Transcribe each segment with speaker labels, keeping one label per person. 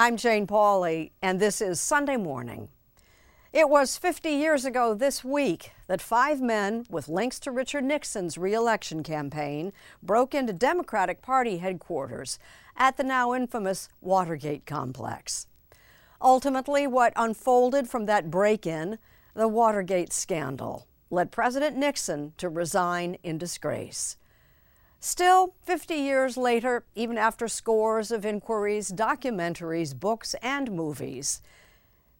Speaker 1: I'm Jane Pauley, and this is Sunday Morning. It was 50 years ago this week that five men with links to Richard Nixon's reelection campaign broke into Democratic Party headquarters at the now infamous Watergate complex. Ultimately, what unfolded from that break in, the Watergate scandal, led President Nixon to resign in disgrace. Still, 50 years later, even after scores of inquiries, documentaries, books, and movies,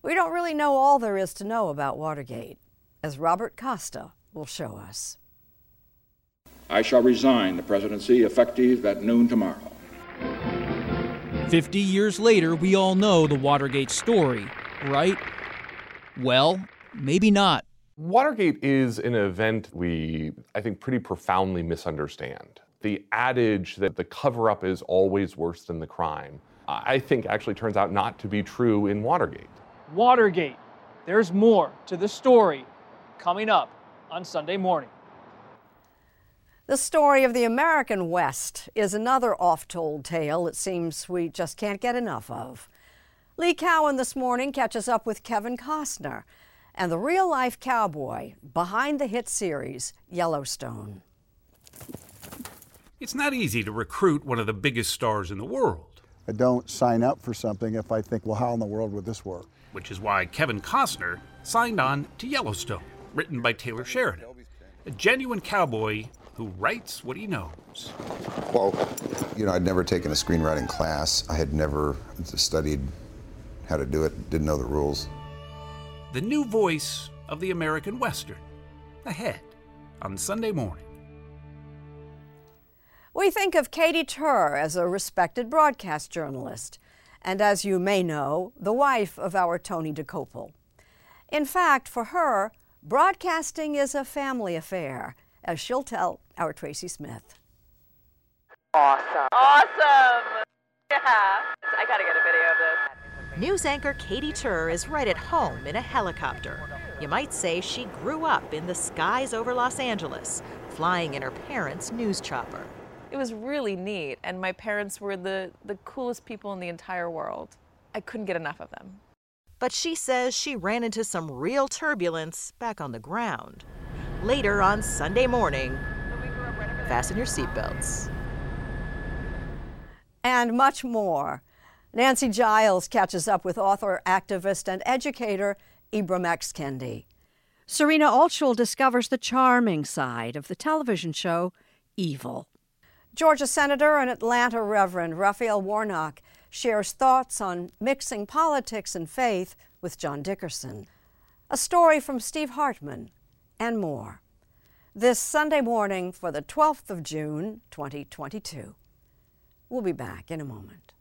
Speaker 1: we don't really know all there is to know about Watergate, as Robert Costa will show us.
Speaker 2: I shall resign the presidency effective at noon tomorrow.
Speaker 3: 50 years later, we all know the Watergate story, right? Well, maybe not.
Speaker 4: Watergate is an event we, I think, pretty profoundly misunderstand. The adage that the cover up is always worse than the crime, I think actually turns out not to be true in Watergate.
Speaker 5: Watergate. There's more to the story coming up on Sunday morning.
Speaker 1: The story of the American West is another oft told tale it seems we just can't get enough of. Lee Cowan this morning catches up with Kevin Costner and the real life cowboy behind the hit series Yellowstone.
Speaker 6: It's not easy to recruit one of the biggest stars in the world.
Speaker 7: I don't sign up for something if I think, well, how in the world would this work?
Speaker 6: Which is why Kevin Costner signed on to Yellowstone, written by Taylor Sheridan, a genuine cowboy who writes what he knows.
Speaker 8: Well, you know, I'd never taken a screenwriting class. I had never studied how to do it, didn't know the rules.
Speaker 6: The new voice of the American Western, ahead on Sunday morning.
Speaker 1: We think of Katy Tur as a respected broadcast journalist, and as you may know, the wife of our Tony Dokoupil. In fact, for her, Broadcasting is a family affair, as she'll tell our Tracy Smith.
Speaker 9: Awesome. Awesome. Yeah. I gotta get a video of this.
Speaker 10: News anchor Katy Tur is right at home in a helicopter. You might say she grew up in the skies over Los Angeles, flying in her parents' news chopper.
Speaker 11: It was really neat, and my parents were the, the coolest people in the entire world. I couldn't get enough of them.
Speaker 10: But she says she ran into some real turbulence back on the ground. Later on Sunday morning, fasten your seatbelts.
Speaker 1: And much more. Nancy Giles catches up with author, activist, and educator Ibram X. Kendi. Serena Altschul discovers the charming side of the television show Evil. Georgia Senator and Atlanta Reverend Raphael Warnock shares thoughts on mixing politics and faith with John Dickerson. A story from Steve Hartman, and more. This Sunday morning for the 12th of June, 2022. We'll be back in a moment.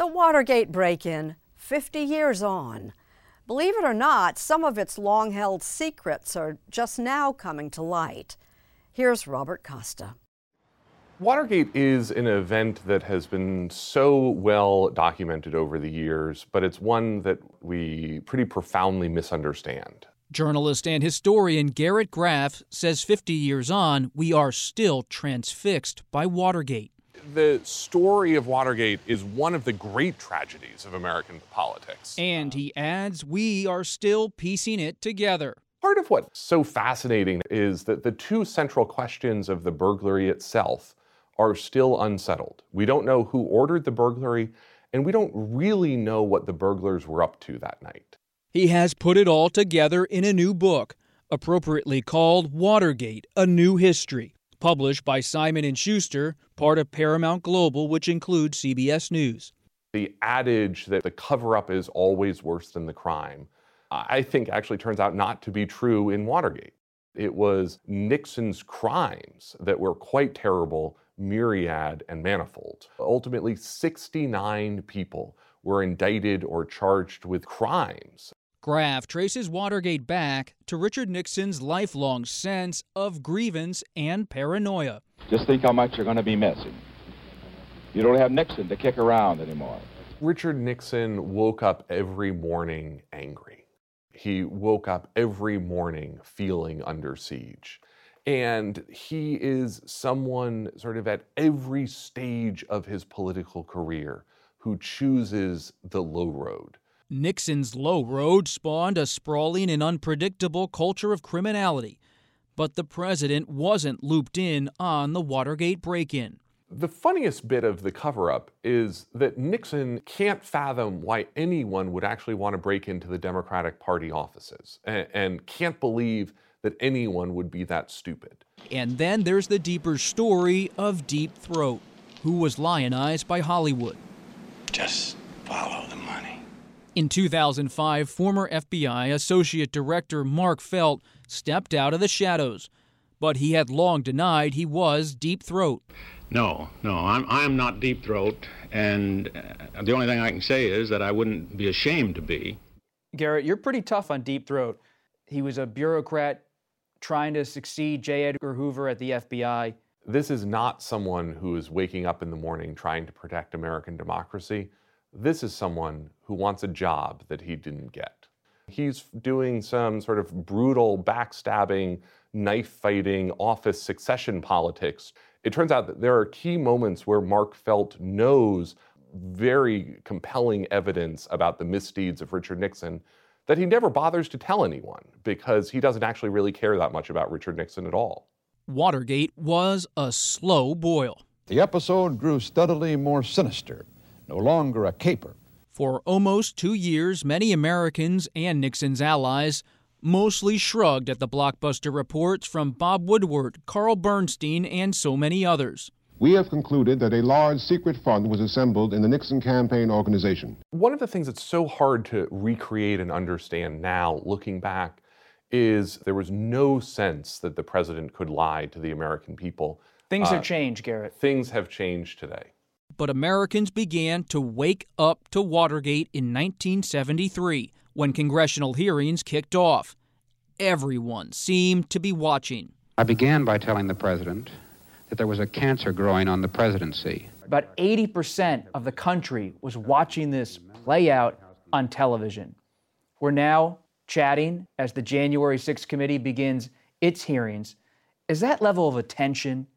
Speaker 1: The Watergate break in, 50 years on. Believe it or not, some of its long held secrets are just now coming to light. Here's Robert Costa.
Speaker 4: Watergate is an event that has been so well documented over the years, but it's one that we pretty profoundly misunderstand.
Speaker 3: Journalist and historian Garrett Graff says 50 years on, we are still transfixed by Watergate.
Speaker 4: The story of Watergate is one of the great tragedies of American politics.
Speaker 3: And he adds, we are still piecing it together.
Speaker 4: Part of what's so fascinating is that the two central questions of the burglary itself are still unsettled. We don't know who ordered the burglary, and we don't really know what the burglars were up to that night.
Speaker 3: He has put it all together in a new book, appropriately called Watergate: A New History, published by Simon Schuster, part of Paramount Global, which includes CBS News.
Speaker 4: The adage that the cover up is always worse than the crime, I think actually turns out not to be true in Watergate. It was Nixon's crimes that were quite terrible myriad and manifold. Ultimately, 69 people were indicted or charged with crimes.
Speaker 3: Graff traces Watergate back to Richard Nixon's lifelong sense of grievance and paranoia.
Speaker 2: Just think how much you're going to be missing. You don't have Nixon to kick around anymore.
Speaker 4: Richard Nixon woke up every morning angry. He woke up every morning feeling under siege. And he is someone sort of at every stage of his political career who chooses the low road.
Speaker 3: Nixon's low road spawned a sprawling and unpredictable culture of criminality. But the president wasn't looped in on the Watergate break in.
Speaker 4: The funniest bit of the cover up is that Nixon can't fathom why anyone would actually want to break into the Democratic Party offices and, and can't believe that anyone would be that stupid.
Speaker 3: And then there's the deeper story of Deep Throat, who was lionized by Hollywood.
Speaker 12: Just follow the money.
Speaker 3: In 2005, former FBI Associate Director Mark Felt stepped out of the shadows, but he had long denied he was Deep Throat.
Speaker 12: No, no, I'm, I'm not Deep Throat, and uh, the only thing I can say is that I wouldn't be ashamed to be.
Speaker 5: Garrett, you're pretty tough on Deep Throat. He was a bureaucrat trying to succeed J. Edgar Hoover at the FBI.
Speaker 4: This is not someone who is waking up in the morning trying to protect American democracy. This is someone who wants a job that he didn't get. He's doing some sort of brutal, backstabbing, knife fighting, office succession politics. It turns out that there are key moments where Mark Felt knows very compelling evidence about the misdeeds of Richard Nixon that he never bothers to tell anyone because he doesn't actually really care that much about Richard Nixon at all.
Speaker 3: Watergate was a slow boil.
Speaker 13: The episode grew steadily more sinister, no longer a caper.
Speaker 3: For almost two years, many Americans and Nixon's allies mostly shrugged at the blockbuster reports from Bob Woodward, Carl Bernstein, and so many others.
Speaker 14: We have concluded that a large secret fund was assembled in the Nixon campaign organization.
Speaker 4: One of the things that's so hard to recreate and understand now, looking back, is there was no sense that the president could lie to the American people.
Speaker 5: Things
Speaker 4: Uh,
Speaker 5: have changed, Garrett.
Speaker 4: Things have changed today.
Speaker 3: But Americans began to wake up to Watergate in 1973 when congressional hearings kicked off. Everyone seemed to be watching.
Speaker 15: I began by telling the president that there was a cancer growing on the presidency.
Speaker 5: About 80% of the country was watching this play out on television. We're now chatting as the January 6th committee begins its hearings. Is that level of attention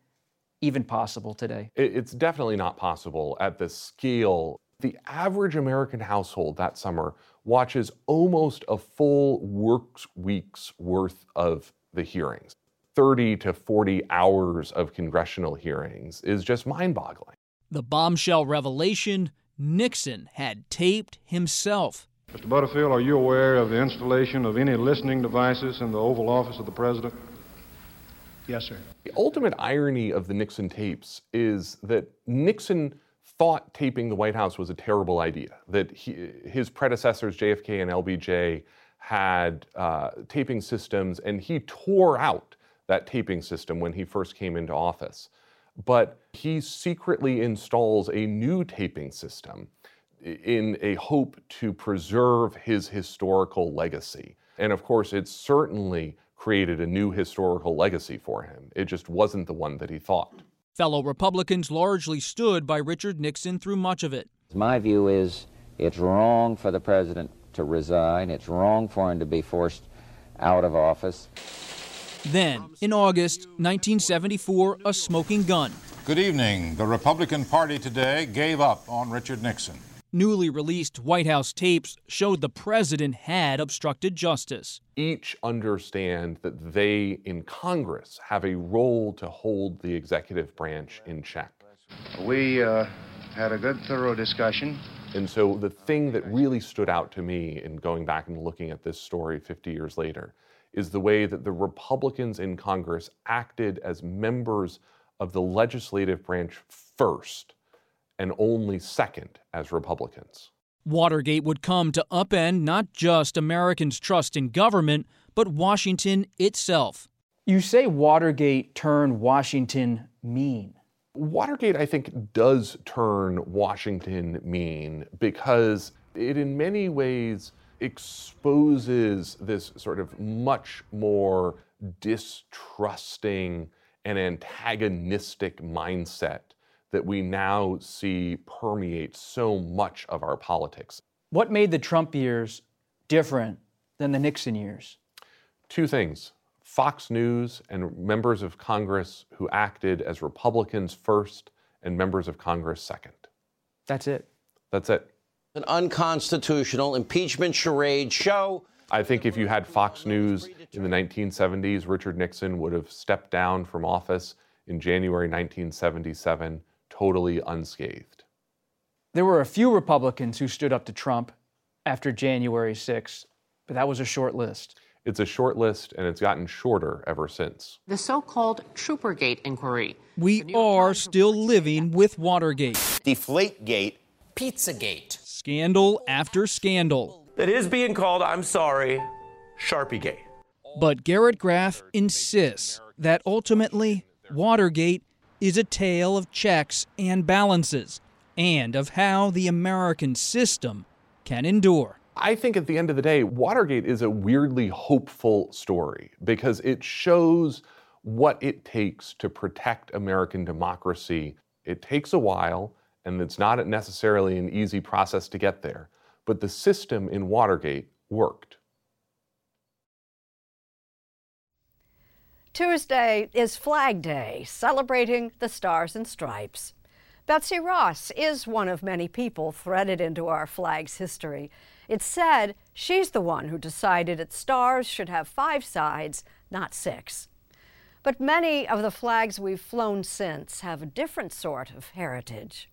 Speaker 5: even possible today?
Speaker 4: It's definitely not possible at the scale. The average American household that summer watches almost a full work week's worth of the hearings. 30 to 40 hours of congressional hearings is just mind boggling.
Speaker 3: The bombshell revelation Nixon had taped himself.
Speaker 14: Mr. Butterfield, are you aware of the installation of any listening devices in the Oval Office of the President?
Speaker 4: Yes, sir. The ultimate irony of the Nixon tapes is that Nixon thought taping the White House was a terrible idea, that he, his predecessors, JFK and LBJ, had uh, taping systems, and he tore out that taping system when he first came into office. But he secretly installs a new taping system in a hope to preserve his historical legacy. And of course, it certainly created a new historical legacy for him. It just wasn't the one that he thought.
Speaker 3: Fellow Republicans largely stood by Richard Nixon through much of it.
Speaker 16: My view is it's wrong for the president to resign. It's wrong for him to be forced out of office.
Speaker 3: Then, in August 1974, a smoking gun.
Speaker 17: Good evening. The Republican Party today gave up on Richard Nixon.
Speaker 3: Newly released White House tapes showed the president had obstructed justice.
Speaker 4: Each understand that they in Congress have a role to hold the executive branch in check.
Speaker 18: We uh, had a good, thorough discussion.
Speaker 4: And so the thing that really stood out to me in going back and looking at this story 50 years later is the way that the Republicans in Congress acted as members of the legislative branch first and only second as Republicans.
Speaker 3: Watergate would come to upend not just Americans' trust in government, but Washington itself.
Speaker 5: You say Watergate turned Washington mean.
Speaker 4: Watergate, I think, does turn Washington mean because it, in many ways, exposes this sort of much more distrusting and antagonistic mindset that we now see permeate so much of our politics.
Speaker 5: What made the Trump years different than the Nixon years?
Speaker 4: Two things Fox News and members of Congress who acted as Republicans first and members of Congress second.
Speaker 5: That's it.
Speaker 4: That's it.
Speaker 19: An unconstitutional impeachment charade show.
Speaker 4: I think if you had Fox News in the 1970s, Richard Nixon would have stepped down from office in January 1977 totally unscathed.
Speaker 5: There were a few Republicans who stood up to Trump after January 6th, but that was a short list.
Speaker 4: It's a short list, and it's gotten shorter ever since.
Speaker 20: The so called Troopergate inquiry.
Speaker 3: We are still living with Watergate.
Speaker 19: Deflategate. Pizzagate.
Speaker 3: Scandal after scandal.
Speaker 21: It is being called, I'm sorry, Sharpiegate.
Speaker 3: But Garrett Graff insists that ultimately, Watergate is a tale of checks and balances, and of how the American system can endure.
Speaker 4: I think at the end of the day, Watergate is a weirdly hopeful story because it shows what it takes to protect American democracy. It takes a while, and it's not necessarily an easy process to get there, but the system in Watergate worked.
Speaker 1: Tuesday is Flag Day, celebrating the Stars and Stripes. Betsy Ross is one of many people threaded into our flag's history. It's said she's the one who decided its stars should have five sides, not six. But many of the flags we've flown since have a different sort of heritage.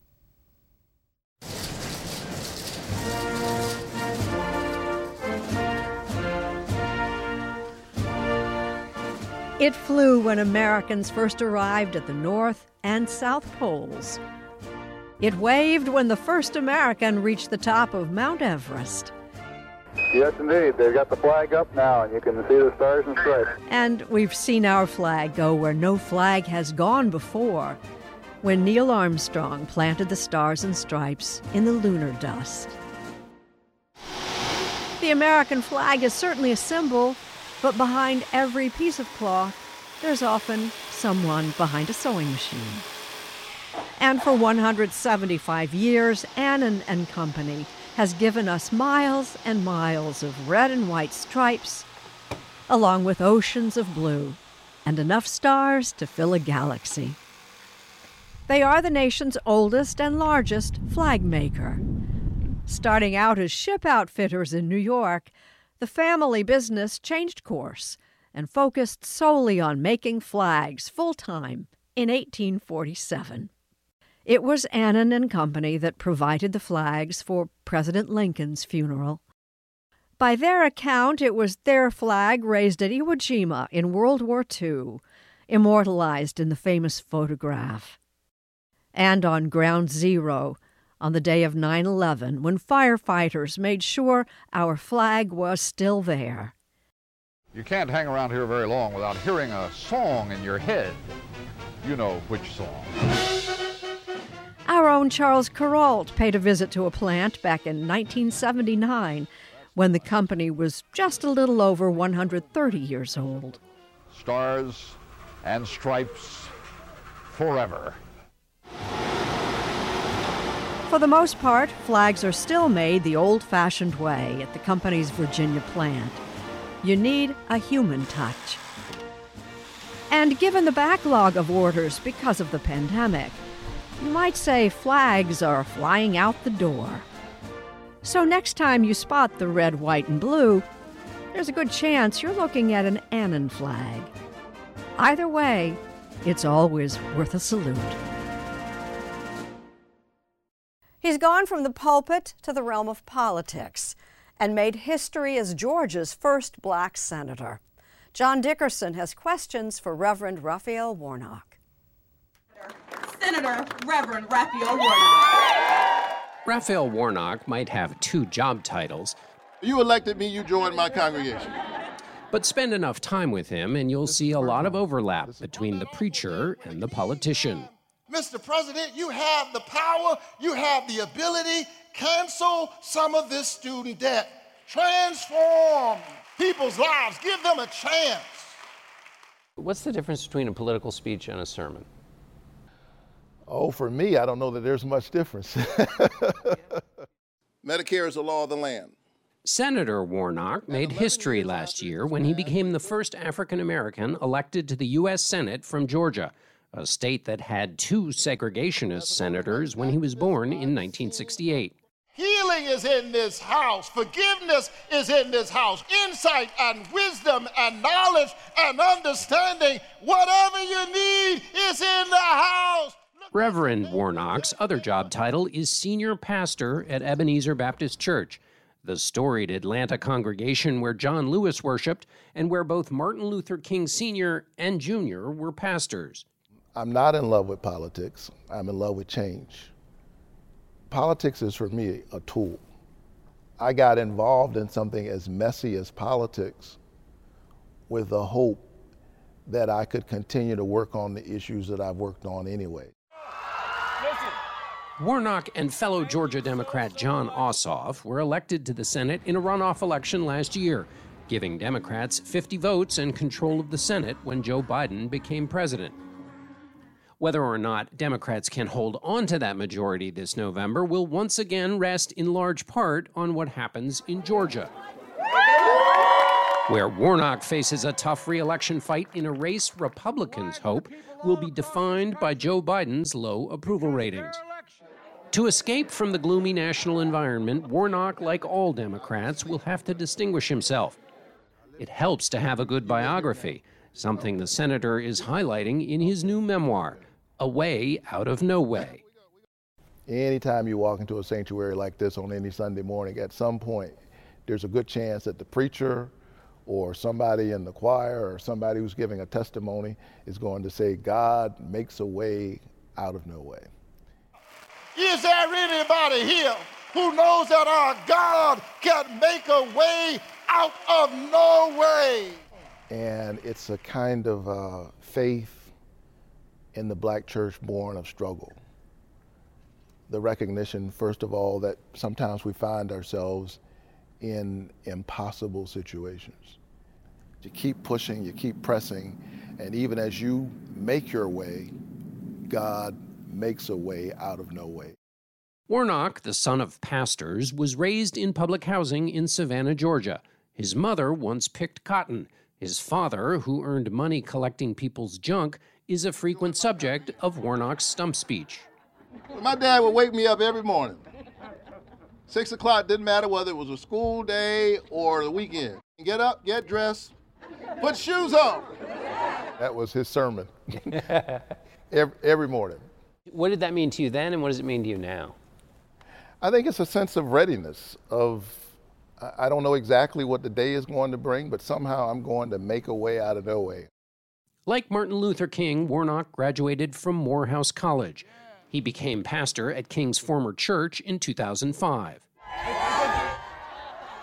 Speaker 1: It flew when Americans first arrived at the North and South Poles. It waved when the first American reached the top of Mount Everest.
Speaker 22: Yes, indeed. They've got the flag up now, and you can see the stars and stripes.
Speaker 1: And we've seen our flag go where no flag has gone before when Neil Armstrong planted the stars and stripes in the lunar dust. The American flag is certainly a symbol, but behind every piece of cloth, there's often someone behind a sewing machine. And for 175 years, Annin and Company has given us miles and miles of red and white stripes, along with oceans of blue and enough stars to fill a galaxy. They are the nation's oldest and largest flag maker. Starting out as ship outfitters in New York, the family business changed course and focused solely on making flags full time in 1847. It was Annin and Company that provided the flags for President Lincoln's funeral. By their account, it was their flag raised at Iwo Jima in World War II, immortalized in the famous photograph and on Ground Zero on the day of 9 11 when firefighters made sure our flag was still there.
Speaker 13: You can't hang around here very long without hearing a song in your head. You know which song.
Speaker 1: Our own Charles Kuralt paid a visit to a plant back in 1979 when the company was just a little over 130 years old.
Speaker 13: Stars and stripes forever.
Speaker 1: For the most part, flags are still made the old fashioned way at the company's Virginia plant. You need a human touch. And given the backlog of orders because of the pandemic, you might say flags are flying out the door. So next time you spot the red, white, and blue, there's a good chance you're looking at an Annin flag. Either way, it's always worth a salute. He's gone from the pulpit to the realm of politics and made history as Georgia's first black senator. John Dickerson has questions for Reverend Raphael Warnock.
Speaker 23: Senator Reverend Raphael Warnock.
Speaker 24: Raphael Warnock might have two job titles.
Speaker 25: You elected me, you joined my congregation.
Speaker 24: But spend enough time with him, and you'll see a lot of overlap between the preacher and the politician.
Speaker 25: Mr. President, you have the power, you have the ability. Cancel some of this student debt. Transform people's lives. Give them a chance.
Speaker 24: What's the difference between a political speech and a sermon?
Speaker 25: Oh, for me, I don't know that there's much difference. Medicare is the law of the land.
Speaker 24: Senator Warnock made history last year when he became the first African American elected to the U.S. Senate from Georgia a state that had two segregationist senators when he was born in 1968.
Speaker 25: Healing is in this house. Forgiveness is in this house. Insight and wisdom and knowledge and understanding. Whatever you need is in the house.
Speaker 24: Reverend Warnock's other job title is Senior Pastor at Ebenezer Baptist Church, the storied Atlanta congregation where John Lewis worshiped and where both Martin Luther King Sr. and Jr. were pastors.
Speaker 25: I'm not in love with politics. I'm in love with change. Politics is for me a tool. I got involved in something as messy as politics with the hope that I could continue to work on the issues that I've worked on anyway.
Speaker 24: Warnock and fellow Georgia Democrat Jon Ossoff were elected to the Senate in a runoff election last year, giving Democrats 50 votes and control of the Senate when Joe Biden became president. Whether or not Democrats can hold on to that majority this November will once again rest in large part on what happens in Georgia, where Warnock faces a tough reelection fight in a race Republicans hope will be defined by Joe Biden's low approval ratings. To escape from the gloomy national environment, Warnock, like all Democrats, will have to distinguish himself. It helps to have a good biography, something the senator is highlighting in his new memoir, a way out of no way.
Speaker 25: Anytime you walk into a sanctuary like this on any Sunday morning, at some point, there's a good chance that the preacher or somebody in the choir or somebody who's giving a testimony is going to say, God makes a way out of no way. Is there anybody here who knows that our God can make a way out of no way. And it's a kind of uh, faith in the black church born of struggle. The recognition, first of all, that sometimes we find ourselves in impossible situations. You keep pushing, you keep pressing, and even as you make your way, God makes a way out of no way.
Speaker 24: Warnock, the son of pastors, was raised in public housing in Savannah, Georgia. His mother once picked cotton. His father, who earned money collecting people's junk, is a frequent subject of Warnock's stump speech.
Speaker 25: My dad would wake me up every morning. Six o'clock didn't matter whether it was a school day or the weekend. Get up, get dressed, put shoes on. That was his sermon every, every morning.
Speaker 24: What did that mean to you then, and what does it mean to you now?
Speaker 25: I think it's a sense of readiness of I don't know exactly what the day is going to bring, but somehow I'm going to make a way out of no way.
Speaker 24: Like Martin Luther King, Warnock graduated from Morehouse College. He became pastor at King's former church in 2005.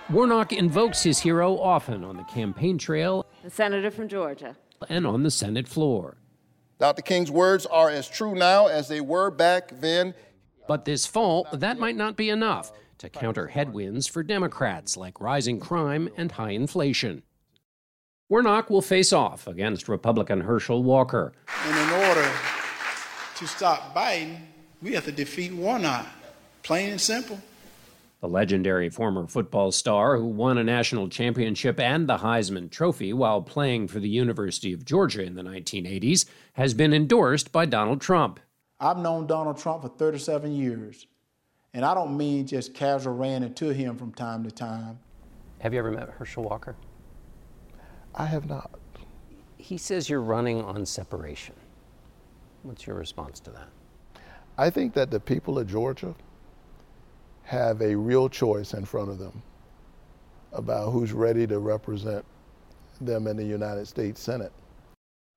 Speaker 24: Warnock invokes his hero often on the campaign trail
Speaker 26: The senator from Georgia.
Speaker 24: and on the Senate floor.
Speaker 25: Dr. King's words are as true now as they were back then.
Speaker 24: But this fall, that might not be enough to counter headwinds for Democrats like rising crime and high inflation. Warnock will face off against Republican Herschel Walker.
Speaker 27: And in order to stop Biden, we have to defeat Warnock. Plain and simple.
Speaker 24: The legendary former football star who won a national championship and the Heisman Trophy while playing for the University of Georgia in the 1980s has been endorsed by Donald Trump.
Speaker 27: I've known Donald Trump for 37 years, and I don't mean just casual ran into him from time to time.
Speaker 24: Have you ever met Herschel Walker?
Speaker 25: I have not.
Speaker 24: He says you're running on separation. What's your response to that?
Speaker 25: I think that the people of Georgia have a real choice in front of them about who's ready to represent them in the United States Senate.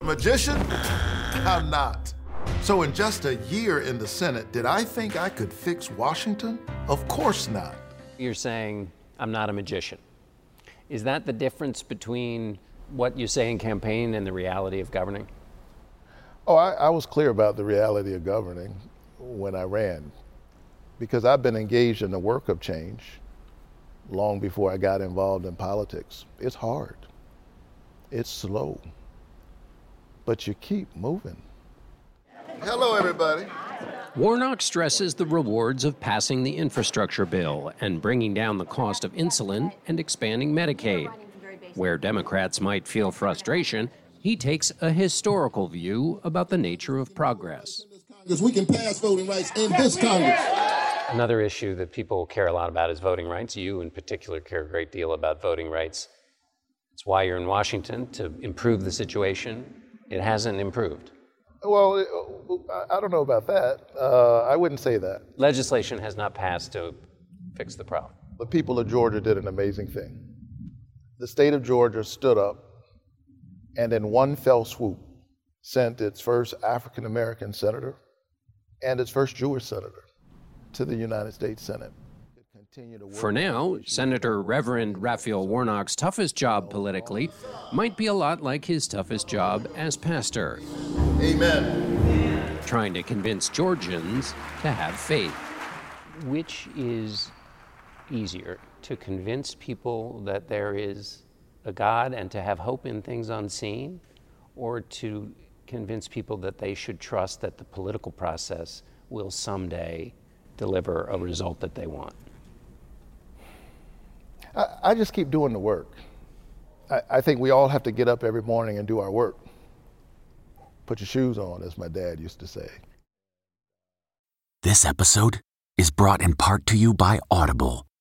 Speaker 28: Magician? I'm not. So, in just a year in the Senate, did I think I could fix Washington? Of course not.
Speaker 24: You're saying, I'm not a magician. Is that the difference between what you say in campaign and the reality of governing?
Speaker 25: Oh, I, I was clear about the reality of governing when I ran because I've been engaged in the work of change long before I got involved in politics. It's hard, it's slow, but you keep moving. Hello, everybody.
Speaker 24: Warnock stresses the rewards of passing the infrastructure bill and bringing down the cost of insulin and expanding Medicaid. Where Democrats might feel frustration, he takes a historical view about the nature of progress.
Speaker 28: Because we can pass voting rights in this Congress.
Speaker 24: Another issue that people care a lot about is voting rights. You, in particular, care a great deal about voting rights. It's why you're in Washington to improve the situation. It hasn't improved.
Speaker 25: Well, I- I don't know about that. Uh, I wouldn't say that.
Speaker 24: Legislation has not passed to fix the problem.
Speaker 25: The people of Georgia did an amazing thing. The state of Georgia stood up and, in one fell swoop, sent its first African American senator and its first Jewish senator to the United States Senate.
Speaker 24: For now, Senator Reverend Raphael Warnock's toughest job politically might be a lot like his toughest job as pastor.
Speaker 28: Amen.
Speaker 24: Trying to convince Georgians to have faith. Which is easier, to convince people that there is a God and to have hope in things unseen, or to convince people that they should trust that the political process will someday deliver a result that they want?
Speaker 25: I, I just keep doing the work. I, I think we all have to get up every morning and do our work. Put your shoes on, as my dad used to say.
Speaker 29: This episode is brought in part to you by Audible,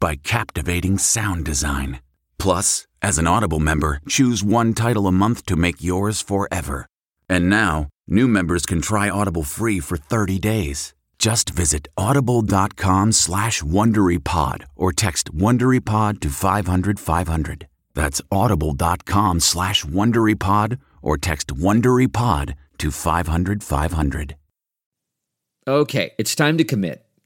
Speaker 29: by captivating sound design. Plus, as an Audible member, choose one title a month to make yours forever. And now, new members can try Audible free for 30 days. Just visit audible.com slash WonderyPod or text WonderyPod to 500 500. That's audible.com slash WonderyPod or text WonderyPod to 500 500.
Speaker 30: Okay, it's time to commit.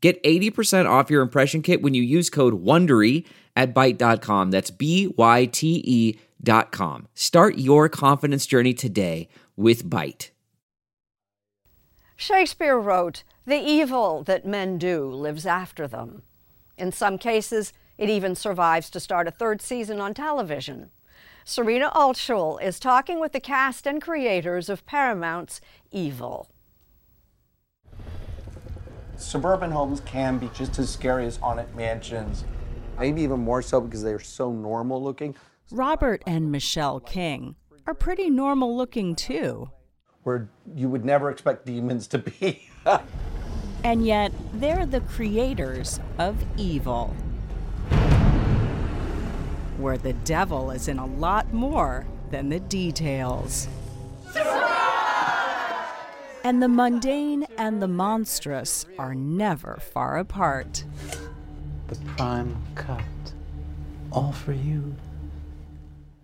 Speaker 30: Get 80% off your impression kit when you use code WONDERY at Byte.com. That's B-Y-T-E dot com. Start your confidence journey today with Byte.
Speaker 1: Shakespeare wrote, The evil that men do lives after them. In some cases, it even survives to start a third season on television. Serena Altschul is talking with the cast and creators of Paramount's Evil.
Speaker 26: Suburban homes can be just as scary as haunted mansions. Maybe even more so because they are so normal looking.
Speaker 31: Robert and Michelle King are pretty normal looking too.
Speaker 26: Where you would never expect demons to be.
Speaker 31: and yet, they're the creators of evil. Where the devil is in a lot more than the details. And the mundane and the monstrous are never far apart.
Speaker 26: The prime cut. All for you.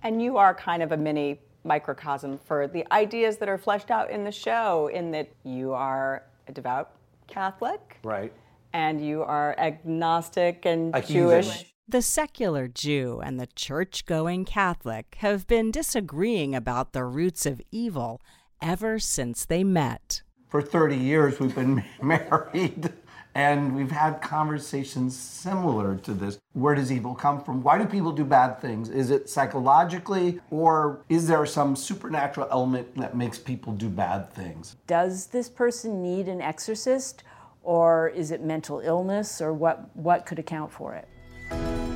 Speaker 32: And you are kind of a mini microcosm for the ideas that are fleshed out in the show, in that you are a devout Catholic.
Speaker 26: Right.
Speaker 32: And you are agnostic and
Speaker 26: A
Speaker 32: Jewish.
Speaker 26: heathen.
Speaker 31: The secular Jew and the church going Catholic have been disagreeing about the roots of evil ever since they met.
Speaker 26: For 30 years, we've been married and we've had conversations similar to this. Where does evil come from? Why do people do bad things? Is it psychologically, or is there some supernatural element that makes people do bad things?
Speaker 33: Does this person need an exorcist, or is it mental illness, or what, what could account for it?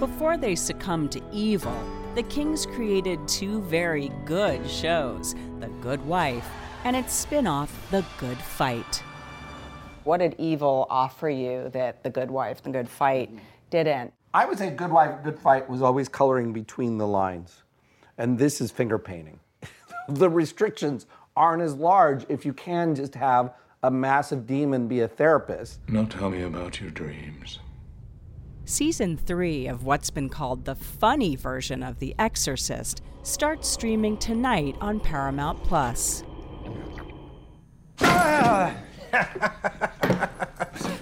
Speaker 31: Before they succumbed to evil, the Kings created two very good shows The Good Wife and its spin off, The Good Fight.
Speaker 32: What did evil offer you that the good wife, and the good fight didn't?
Speaker 26: I would say Good Wife, Good Fight was always coloring between the lines. And this is finger painting. the restrictions aren't as large if you can just have a massive demon be a therapist.
Speaker 34: Now tell me about your dreams.
Speaker 31: Season 3 of what's been called the funny version of The Exorcist starts streaming tonight on Paramount Plus.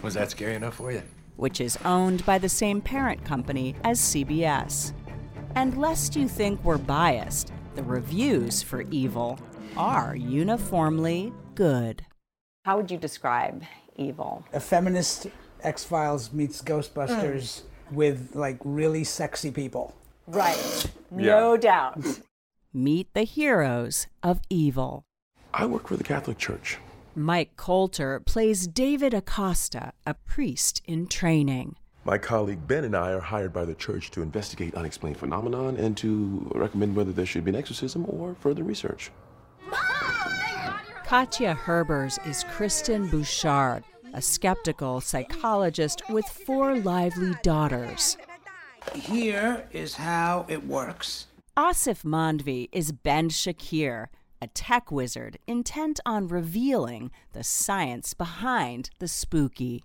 Speaker 34: Was that scary enough for you?
Speaker 31: which is owned by the same parent company as CBS. And lest you think we're biased, the reviews for Evil are uniformly good.
Speaker 32: How would you describe evil?
Speaker 35: A feminist X Files meets Ghostbusters mm. with like really sexy people.
Speaker 32: Right. No doubt.
Speaker 31: Meet the heroes of Evil.
Speaker 34: I work for the Catholic Church.
Speaker 31: Mike Colter plays David Acosta, a priest in training.
Speaker 34: My colleague Ben and I are hired by the church to investigate unexplained phenomenon and to recommend whether there should be an exorcism or further research.
Speaker 31: Katja Herbers is Kristen Bouchard, a skeptical psychologist with four lively daughters.
Speaker 36: Here is how it works.
Speaker 31: Asif Mandvi is Ben Shakir, a tech wizard intent on revealing the science behind the spooky.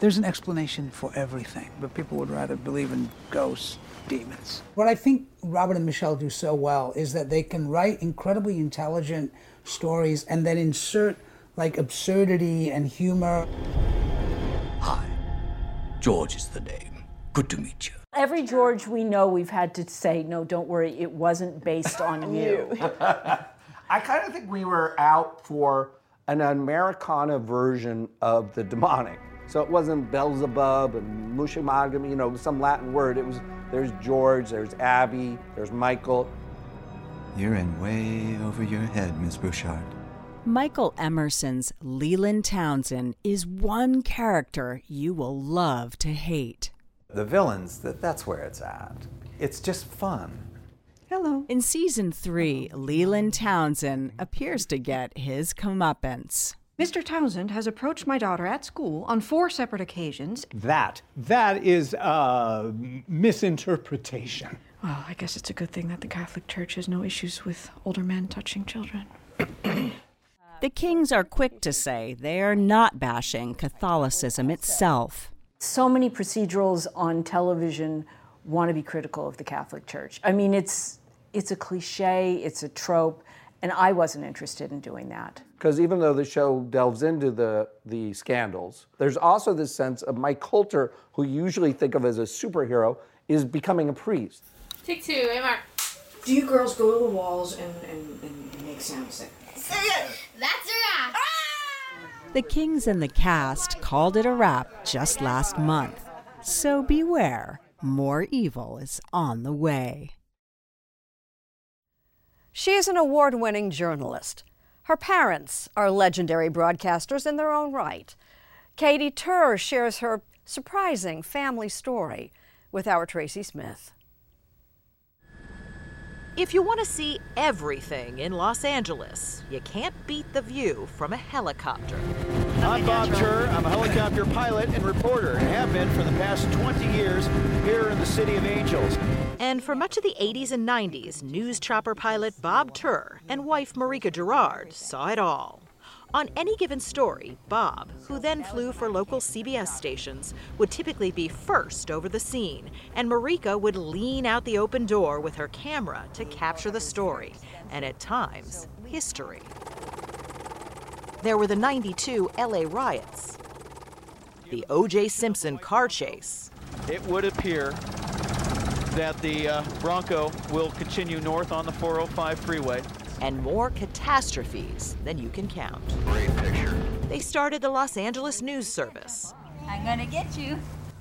Speaker 36: There's an explanation for everything, but people would rather believe in ghosts, demons.
Speaker 35: What I think Robert and Michelle do so well is that they can write incredibly intelligent stories and then insert like absurdity and humor.
Speaker 37: Hi, George is the name. Good to meet you.
Speaker 33: Every George we know, we've had to say, no, don't worry, it wasn't based on you.
Speaker 26: I kind of think we were out for an Americana version of the demonic. So it wasn't Beelzebub and Mushimagam, you know, some Latin word. It was there's George, there's Abby, there's Michael.
Speaker 38: You're in way over your head, Miss Bouchard.
Speaker 31: Michael Emerson's Leland Townsend is one character you will love to hate.
Speaker 39: The villains, that, that's where it's at. It's just fun.
Speaker 31: Hello. In season three, Leland Townsend appears to get his comeuppance.
Speaker 40: Mr. Townsend has approached my daughter at school on four separate occasions.
Speaker 41: That, that is uh, misinterpretation.
Speaker 40: Well, I guess it's a good thing that the Catholic Church has no issues with older men touching children.
Speaker 31: The Kings are quick to say they are not bashing Catholicism itself.
Speaker 33: So many procedurals on television want to be critical of the Catholic Church. I mean, it's it's a cliche, it's a trope, and I wasn't interested in doing that.
Speaker 26: Because even though the show delves into the, the scandals, there's also this sense of Mike Colter, who you usually think of as a superhero, is becoming a priest.
Speaker 42: Take two, hey Mark.
Speaker 40: Do you girls go to the walls and, and, and make sounds?
Speaker 42: That's a wrap. Ah!
Speaker 31: The Kings and the cast called it a wrap just last month. So beware, more evil is on the way.
Speaker 1: She is an award winning journalist. Her parents are legendary broadcasters in their own right. Katy Tur shares her surprising family story with our Tracy Smith.
Speaker 43: If you want to see everything in Los Angeles, you can't beat the view from a helicopter.
Speaker 44: I'm Bob Tur. I'm a helicopter pilot and reporter and have been for the past 20 years here in the City of Angels.
Speaker 43: And for much of the 80s and 90s, news chopper pilot Bob Tur and wife Marika Gerard saw it all. On any given story, Bob, who then flew for local CBS stations, would typically be first over the scene, and Marika would lean out the open door with her camera to capture the story, and at times, history. There were the 92 LA riots, the O.J. Simpson car chase,
Speaker 44: It would appear that the uh, Bronco will continue north on the 405 freeway.
Speaker 43: And more catastrophes than you can count. They started the Los Angeles News Service.
Speaker 42: I'm gonna get you.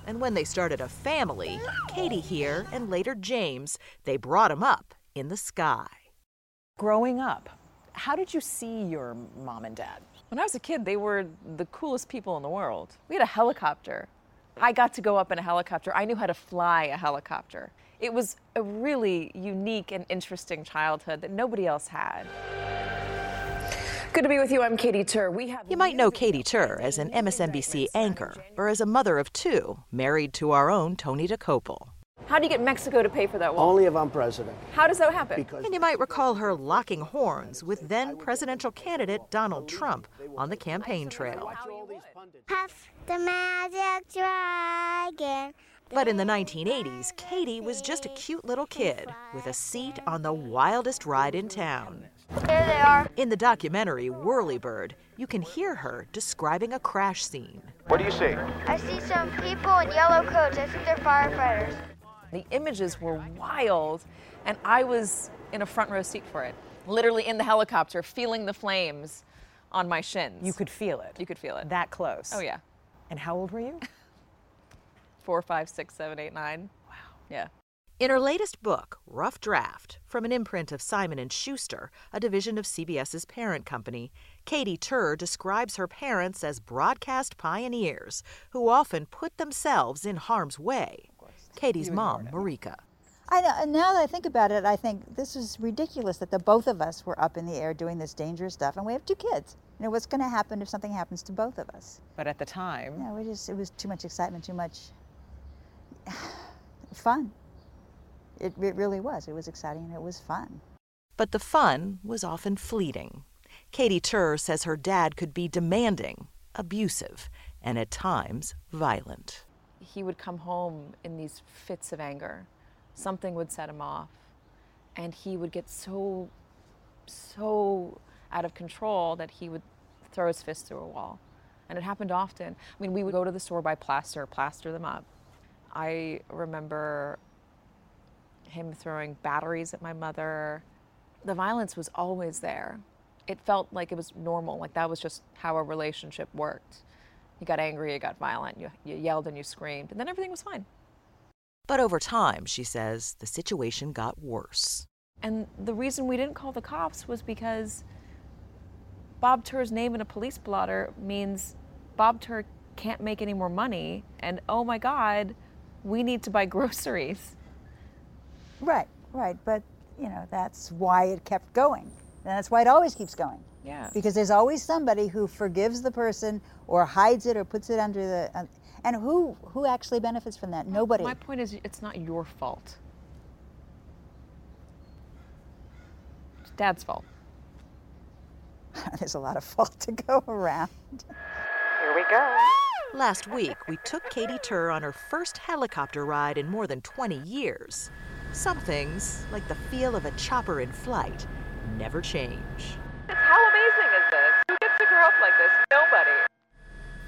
Speaker 43: And when they started a family, Katy here and later James, they brought him up in the sky.
Speaker 32: Growing up, how did you see your mom and dad?
Speaker 45: When I was a kid, they were the coolest people in the world. We had a helicopter. I got to go up in a helicopter. I knew how to fly a helicopter. It was a really unique and interesting childhood that nobody else had. Good to be with you. I'm Katy Tur. We have
Speaker 43: You might know Katy Tur as an MSNBC anchor or as a mother of two, married to our own Tony Dokoupil.
Speaker 45: How do you get Mexico to pay for that wall?
Speaker 26: Only if I'm president.
Speaker 45: How does that happen?
Speaker 43: And you might recall her locking horns with then presidential candidate Donald Trump on the campaign trail.
Speaker 42: Puff the magic dragon.
Speaker 43: But in the 1980s, Katy was just a cute little kid with a seat on the wildest ride in town.
Speaker 42: Here they are.
Speaker 43: In the documentary Whirlybird, you can hear her describing a crash scene.
Speaker 44: What do you see?
Speaker 42: I see some people in yellow coats. I think they're firefighters.
Speaker 45: The images were wild, and I was in a front row seat for it. Literally in the helicopter, feeling the flames on my shins.
Speaker 32: You could feel it.
Speaker 45: You could feel it.
Speaker 32: That close.
Speaker 45: Oh, yeah.
Speaker 32: And how old were you?
Speaker 45: Four, five, six, seven, eight, nine. Wow. Yeah.
Speaker 43: In her latest book, Rough Draft, from an imprint of Simon & Schuster, a division of CBS's parent company, Katy Tur describes her parents as broadcast pioneers who often put themselves in harm's way. Katy's mom, Marika.
Speaker 34: I know, and now that I think about it, I think this is ridiculous that the both of us were up in the air doing this dangerous stuff, and we have two kids. You know, what's going to happen if something happens to both of us?
Speaker 32: But at the time,
Speaker 34: Yeah, we just it was too much excitement, too much fun. It, it really was. It was exciting and it was fun.
Speaker 43: But the fun was often fleeting. Katy Tur says her dad could be demanding, abusive, and at times violent.
Speaker 45: He would come home in these fits of anger. Something would set him off, and he would get so, so out of control that he would throw his fist through a wall. And it happened often. I mean, we would go to the store, buy plaster, plaster them up. I remember him throwing batteries at my mother. The violence was always there. It felt like it was normal, like that was just how a relationship worked. You got angry, you got violent, you, you yelled and you screamed, and then everything was fine.
Speaker 43: But over time, she says, the situation got worse.
Speaker 45: And the reason we didn't call the cops was because Bob Tur's name in a police blotter means Bob Tur can't make any more money, and oh my God, we need to buy groceries.
Speaker 34: Right, right. But, you know, that's why it kept going. And that's why it always keeps going.
Speaker 45: Yeah.
Speaker 34: Because there's always somebody who forgives the person or hides it or puts it under the. Uh, and who who actually benefits from that? Nobody.
Speaker 45: My point is, it's not your fault. It's Dad's fault.
Speaker 34: there's a lot of fault to go around.
Speaker 43: Here we go. Last week, we took Katy Tur on her first helicopter ride in more than 20 years. Some things, like the feel of a chopper in flight, never change.
Speaker 45: How amazing is this? Who gets to grow up like this? Nobody.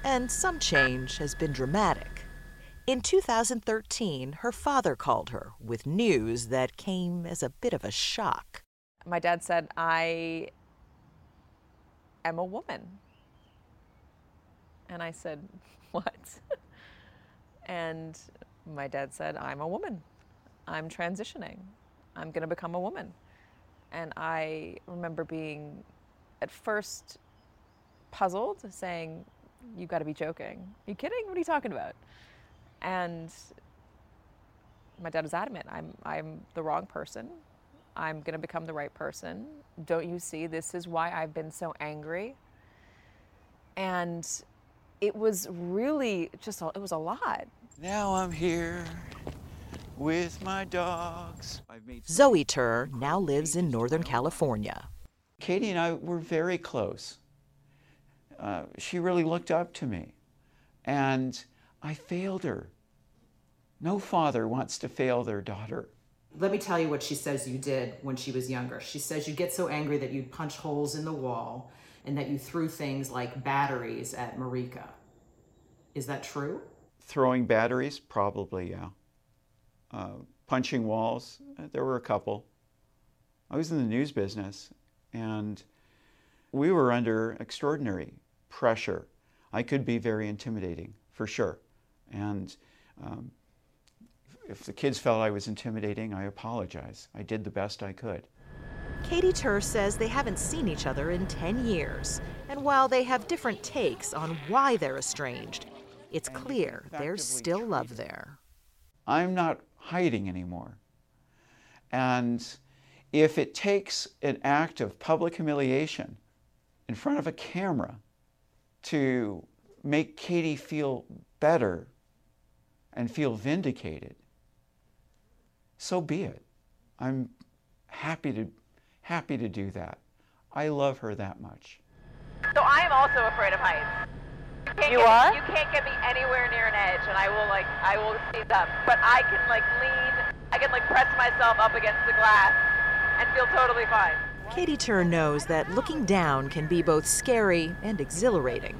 Speaker 43: And some change has been dramatic. In 2013, her father called her with news that came as a bit of a shock.
Speaker 45: My dad said, I am a woman. And I said, What? and my dad said, I'm a woman. I'm transitioning. I'm going to become a woman. And I remember being at first puzzled, saying, You've got to be joking. Are you kidding? What are you talking about? And my dad was adamant I'm, I'm the wrong person. I'm going to become the right person. Don't you see? This is why I've been so angry. And it was really just, a, it was a lot.
Speaker 29: Now I'm here with my dogs.
Speaker 43: Zoe Tur now lives in Northern California.
Speaker 29: Katy and I were very close. Uh, she really looked up to me. And I failed her. No father wants to fail their daughter.
Speaker 46: Let me tell you what she says you did when she was younger. She says you get so angry that you'd punch holes in the wall and that you threw things like batteries at Marika. Is that true?
Speaker 29: Throwing batteries? Probably, yeah. Uh, punching walls? Uh, there were a couple. I was in the news business and we were under extraordinary pressure. I could be very intimidating, for sure. And um, if the kids felt I was intimidating, I apologize. I did the best I could.
Speaker 43: Katy Tur says they haven't seen each other in 10 years. And while they have different takes on why they're estranged, it's clear there's still love there.
Speaker 29: I'm not hiding anymore. And if it takes an act of public humiliation in front of a camera to make Katy feel better and feel vindicated, so be it. I'm happy to happy to do that. I love her that much.
Speaker 45: So I am also afraid of heights. You, can't
Speaker 47: You
Speaker 45: get
Speaker 47: are?
Speaker 45: Me, you can't get me anywhere near an edge, and I will like I will seize up. But I can like lean. I can like press myself up against the glass and feel totally fine.
Speaker 43: Katy Tur knows that looking down can be both scary and exhilarating.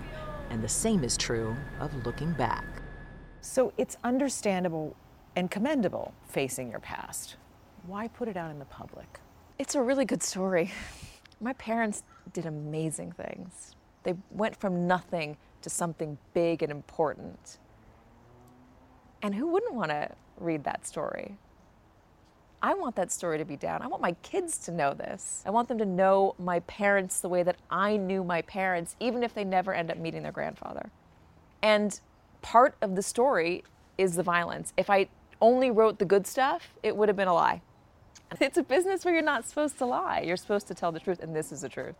Speaker 43: And the same is true of looking back.
Speaker 48: So it's understandable and commendable facing your past. Why put it out in the public?
Speaker 45: It's a really good story. My parents did amazing things. They went from nothing to something big and important. And who wouldn't want to read that story? I want that story to be down. I want my kids to know this. I want them to know my parents the way that I knew my parents, even if they never end up meeting their grandfather. And part of the story is the violence. If I only wrote the good stuff, it would have been a lie. It's a business where you're not supposed to lie. You're supposed to tell the truth, and this is the truth.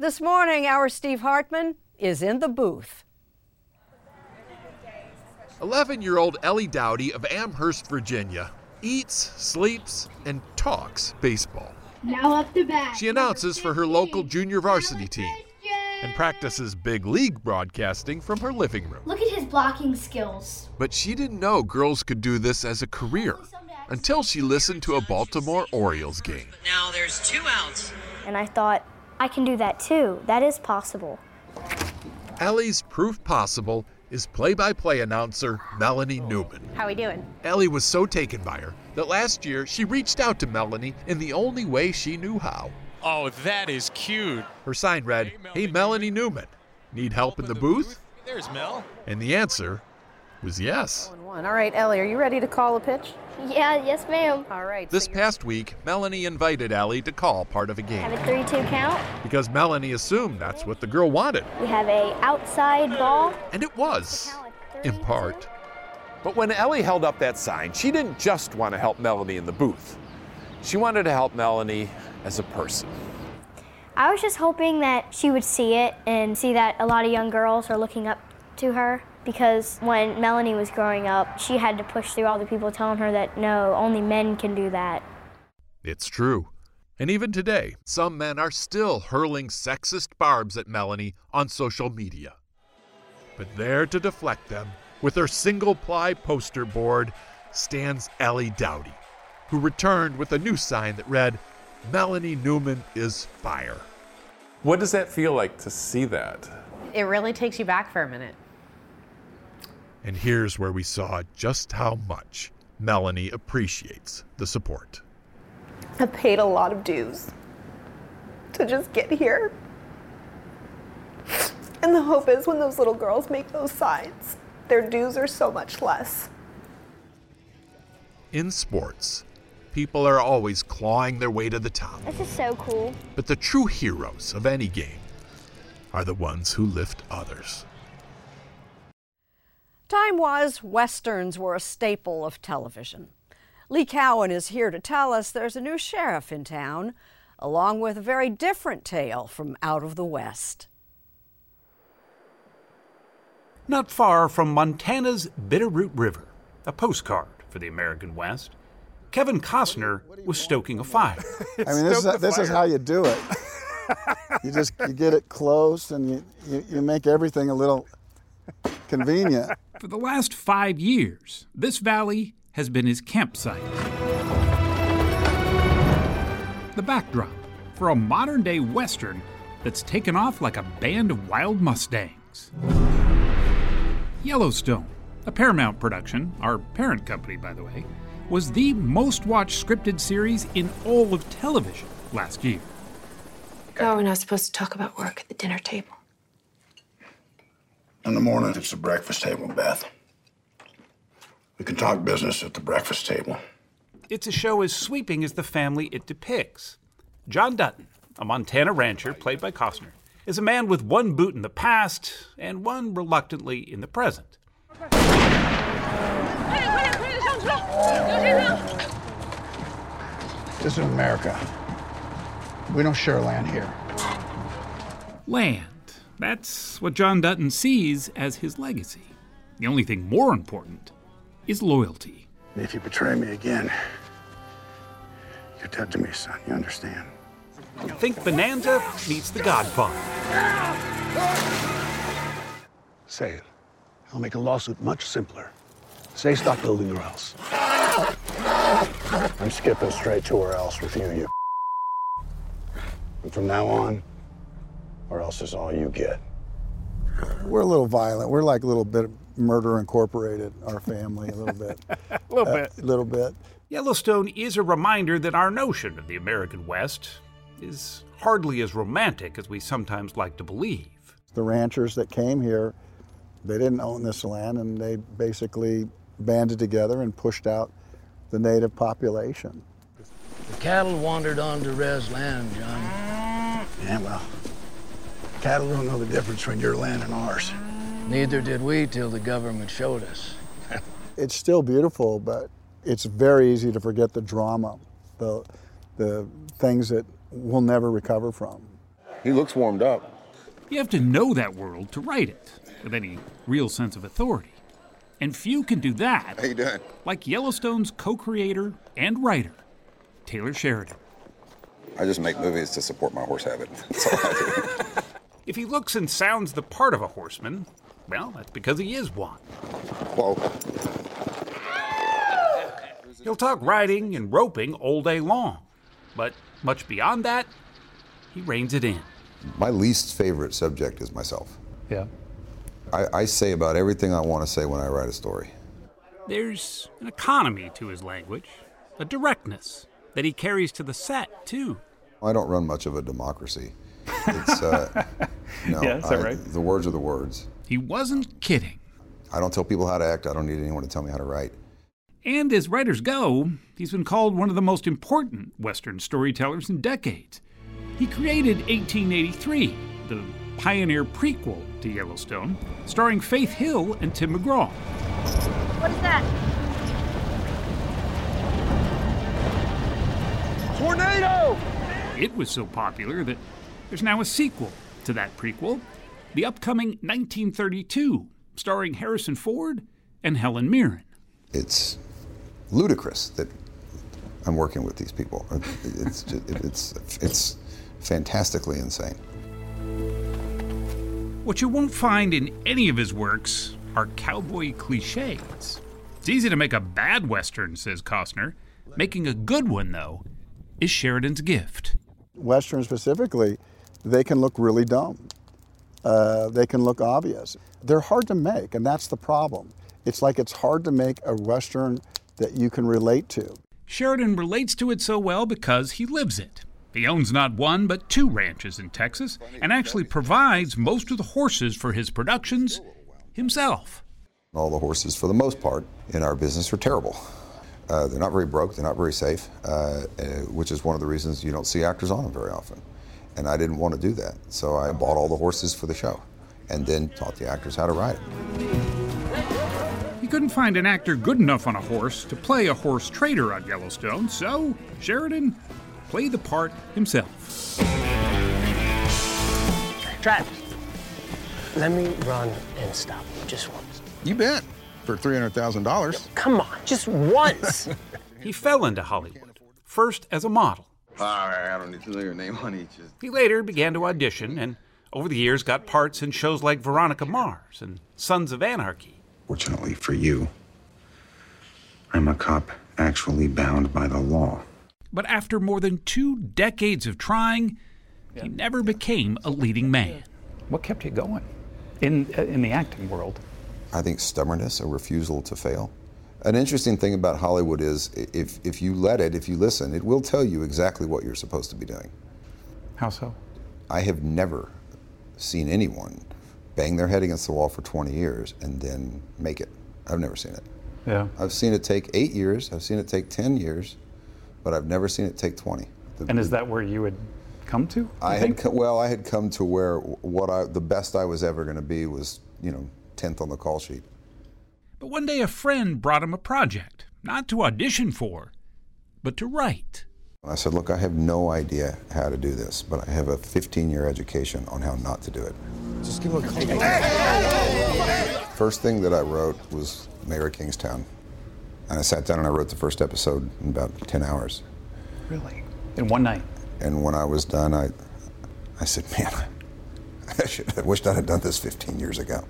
Speaker 1: This morning, our Steve Hartman is in the booth.
Speaker 49: 11 year old Ellie Dowdy of Amherst, Virginia, eats, sleeps, and talks baseball.
Speaker 50: Now up the bat.
Speaker 49: She announces for her local junior varsity team and practices big league broadcasting from her living room.
Speaker 50: Look at his blocking skills.
Speaker 49: But she didn't know girls could do this as a career until she listened to a Baltimore Orioles game.
Speaker 50: Now there's two outs. And I thought, I can do that too. That is possible.
Speaker 49: Ellie's proof possible is play by play announcer Melanie Newman.
Speaker 51: How we doing?
Speaker 49: Ellie was so taken by her that last year she reached out to Melanie in the only way she knew how.
Speaker 52: Oh, that is cute.
Speaker 49: Her sign read, Hey, Melanie Newman, need help in the booth?
Speaker 52: There's Mel.
Speaker 49: And the answer was yes.
Speaker 33: All right, Ellie, are you ready to call a pitch?
Speaker 50: Yeah, yes, ma'am.
Speaker 33: All right.
Speaker 49: This past week, Melanie invited Ellie to call part of a game
Speaker 50: Have a 3 2 count.
Speaker 49: because Melanie assumed that's what the girl wanted.
Speaker 50: We have a outside ball.
Speaker 49: And it was, in part.
Speaker 53: But when Ellie held up that sign, she didn't just want to help Melanie in the booth. She wanted to help Melanie as a person.
Speaker 50: I was just hoping that she would see it and see that a lot of young girls are looking up to her because when Melanie was growing up, she had to push through all the people telling her that no, only men can do that.
Speaker 49: It's true. And even today, some men are still hurling sexist barbs at Melanie on social media. But there to deflect them, with her single ply poster board, stands Ellie Dowdy, who returned with a new sign that read, Melanie Newman is fire.
Speaker 53: What does that feel like to see that?
Speaker 51: It really takes you back for a minute.
Speaker 49: And here's where we saw just how much Melanie appreciates the support.
Speaker 54: I paid a lot of dues to just get here. And the hope is when those little girls make those signs, their dues are so much less.
Speaker 49: In sports, people are always clawing their way to the top.
Speaker 50: This is so cool.
Speaker 49: But the true heroes of any game are the ones who lift others.
Speaker 1: Time was westerns were a staple of television. Lee Cowan is here to tell us there's a new sheriff in town, along with a very different tale from out of the West.
Speaker 55: Not far from Montana's Bitterroot River, a postcard for the American West, Kevin Costner was stoking a fire.
Speaker 56: I mean, this, is, this is how you do it. you just you get it close and you, you, you make everything a little convenient.
Speaker 55: For the last five years, this valley has been his campsite. The backdrop for a modern day Western that's taken off like a band of wild Mustangs. Yellowstone, a Paramount production, our parent company, by the way, was the most watched scripted series in all of television last year.
Speaker 40: Oh, we're not supposed to talk about work at the dinner table.
Speaker 57: In the morning, it's the breakfast table, Beth. We can talk business at the breakfast table.
Speaker 55: It's a show as sweeping as the family it depicts. John Dutton, a Montana rancher played by Costner, is a man with one boot in the past and one reluctantly in the present.
Speaker 56: This is America. We don't share land here.
Speaker 55: Land. That's what John Dutton sees as his legacy. The only thing more important is loyalty.
Speaker 56: If you betray me again, you're dead to me, son. You understand?
Speaker 55: Think Bonanza meets The Godfather.
Speaker 56: Say it. I'll make a lawsuit much simpler. Say stop building or else. I'm skipping straight to or else with you, you. And from now on, or else is all you get.
Speaker 57: We're a little violent. We're like a little bit of murder incorporated, our family, a little bit.
Speaker 55: a little uh, bit.
Speaker 57: A little bit.
Speaker 55: Yellowstone is a reminder that our notion of the American West is hardly as romantic as we sometimes like to believe.
Speaker 57: The ranchers that came here, they didn't own this land and they basically banded together and pushed out the native population.
Speaker 58: The cattle wandered onto res land, Johnny.
Speaker 56: Yeah, well, cattle don't know the difference between your land and ours.
Speaker 58: Neither did we till the government showed us.
Speaker 57: It's still beautiful, but it's very easy to forget the drama, the, the things that we'll never recover from.
Speaker 56: He looks warmed up.
Speaker 55: You have to know that world to write it with any real sense of authority. And few can do that.
Speaker 56: How you doing?
Speaker 55: Like Yellowstone's co-creator and writer, Taylor Sheridan.
Speaker 59: I just make movies to support my horse habit. That's all I do.
Speaker 55: If he looks and sounds the part of a horseman, well, that's because he is one.
Speaker 59: Whoa.
Speaker 55: He'll talk riding and roping all day long, but much beyond that, he reins it in.
Speaker 60: My least favorite subject is myself.
Speaker 56: Yeah.
Speaker 59: I, I say about everything I want to say when I write a story.
Speaker 55: There's an economy to his language, a directness that he carries to the set, too.
Speaker 59: I don't run much of a democracy. It's, uh, no,
Speaker 55: Yeah, is that
Speaker 59: I-
Speaker 55: right?
Speaker 59: the words are the words.
Speaker 55: He wasn't kidding.
Speaker 59: I don't tell people how to act. I don't need anyone to tell me how to write.
Speaker 55: And as writers go, he's been called one of the most important Western storytellers in decades. He created 1883, the pioneer prequel to Yellowstone, starring Faith Hill and Tim McGraw.
Speaker 50: What is that?
Speaker 55: Tornado! It was so popular that there's now a sequel to that prequel, the upcoming 1932, starring Harrison Ford and Helen Mirren.
Speaker 59: It's ludicrous that I'm working with these people. Uh, it's just, it's it's fantastically insane.
Speaker 55: What you won't find in any of his works are cowboy cliches. It's easy to make a bad Western, says Costner. Making a good one, though, is Sheridan's gift.
Speaker 57: Western specifically, they can look really dumb. Uh, they can look obvious. They're hard to make, and that's the problem. It's like it's hard to make a Western that you can relate to.
Speaker 55: Sheridan relates to it so well because he lives it. He owns not one but two ranches in Texas and actually provides most of the horses for his productions himself.
Speaker 59: All the horses, for the most part, in our business are terrible. Uh, they're not very broke. They're not very safe, uh, uh, which is one of the reasons you don't see actors on them very often. And I didn't want to do that, so I oh. bought all the horses for the show, and then taught the actors how to ride it.
Speaker 55: He couldn't find an actor good enough on a horse to play a horse trader on Yellowstone, so Sheridan played the part himself.
Speaker 58: Travis, let me run and stop just once.
Speaker 61: You bet. For $300,000.
Speaker 58: Come on, just once.
Speaker 55: He fell into Hollywood, first as a model.
Speaker 61: All right, I don't need to know your name, honey. Just
Speaker 55: He later began to audition and over the years got parts in shows like Veronica Mars and Sons of Anarchy.
Speaker 62: Fortunately for you, I'm a cop actually bound by the law.
Speaker 55: But after more than two decades of trying, he never became a leading man.
Speaker 46: What kept you going in uh, in the acting world?
Speaker 59: I think stubbornness, a refusal to fail. An interesting thing about Hollywood is if, if you let it, if you listen, it will tell you exactly what you're supposed to be doing.
Speaker 46: How so?
Speaker 59: I have never seen anyone bang their head against the wall for 20 years and then make it. I've never seen it.
Speaker 46: Yeah.
Speaker 59: I've seen it take eight years, I've seen it take 10 years, but I've never seen it take 20. The-
Speaker 46: And is that where you would come to?
Speaker 59: I had co- well, I had come to where what I the best I was ever going to be was you know tenth on the call sheet.
Speaker 55: But one day a friend brought him a project, not to audition for, but to write.
Speaker 59: I said, look, I have no idea how to do this, but I have a 15 year education on how not to do it.
Speaker 61: just give him a call.
Speaker 59: First thing that I wrote was Mayor of Kingstown, and I sat down and I wrote the first episode in about 10 hours.
Speaker 46: Really? In one night?
Speaker 59: And when I was done, I I said, man, I, should, I wished I had done this 15 years ago.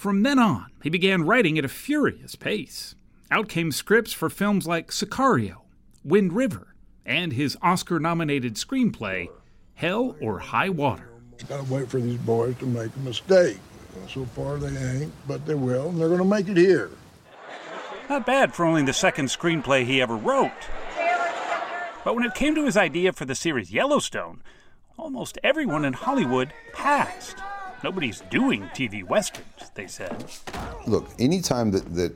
Speaker 55: From then on, he began writing at a furious pace. Out came scripts for films like Sicario, Wind River, and his Oscar nominated screenplay, Hell or High Water.
Speaker 63: Gotta wait for these boys to make a mistake. So far they ain't, but they will, and they're gonna make it here.
Speaker 55: Not bad for only the second screenplay he ever wrote. But when it came to his idea for the series Yellowstone, almost everyone in Hollywood passed. Nobody's doing TV westerns, they said.
Speaker 59: Look, anytime that, that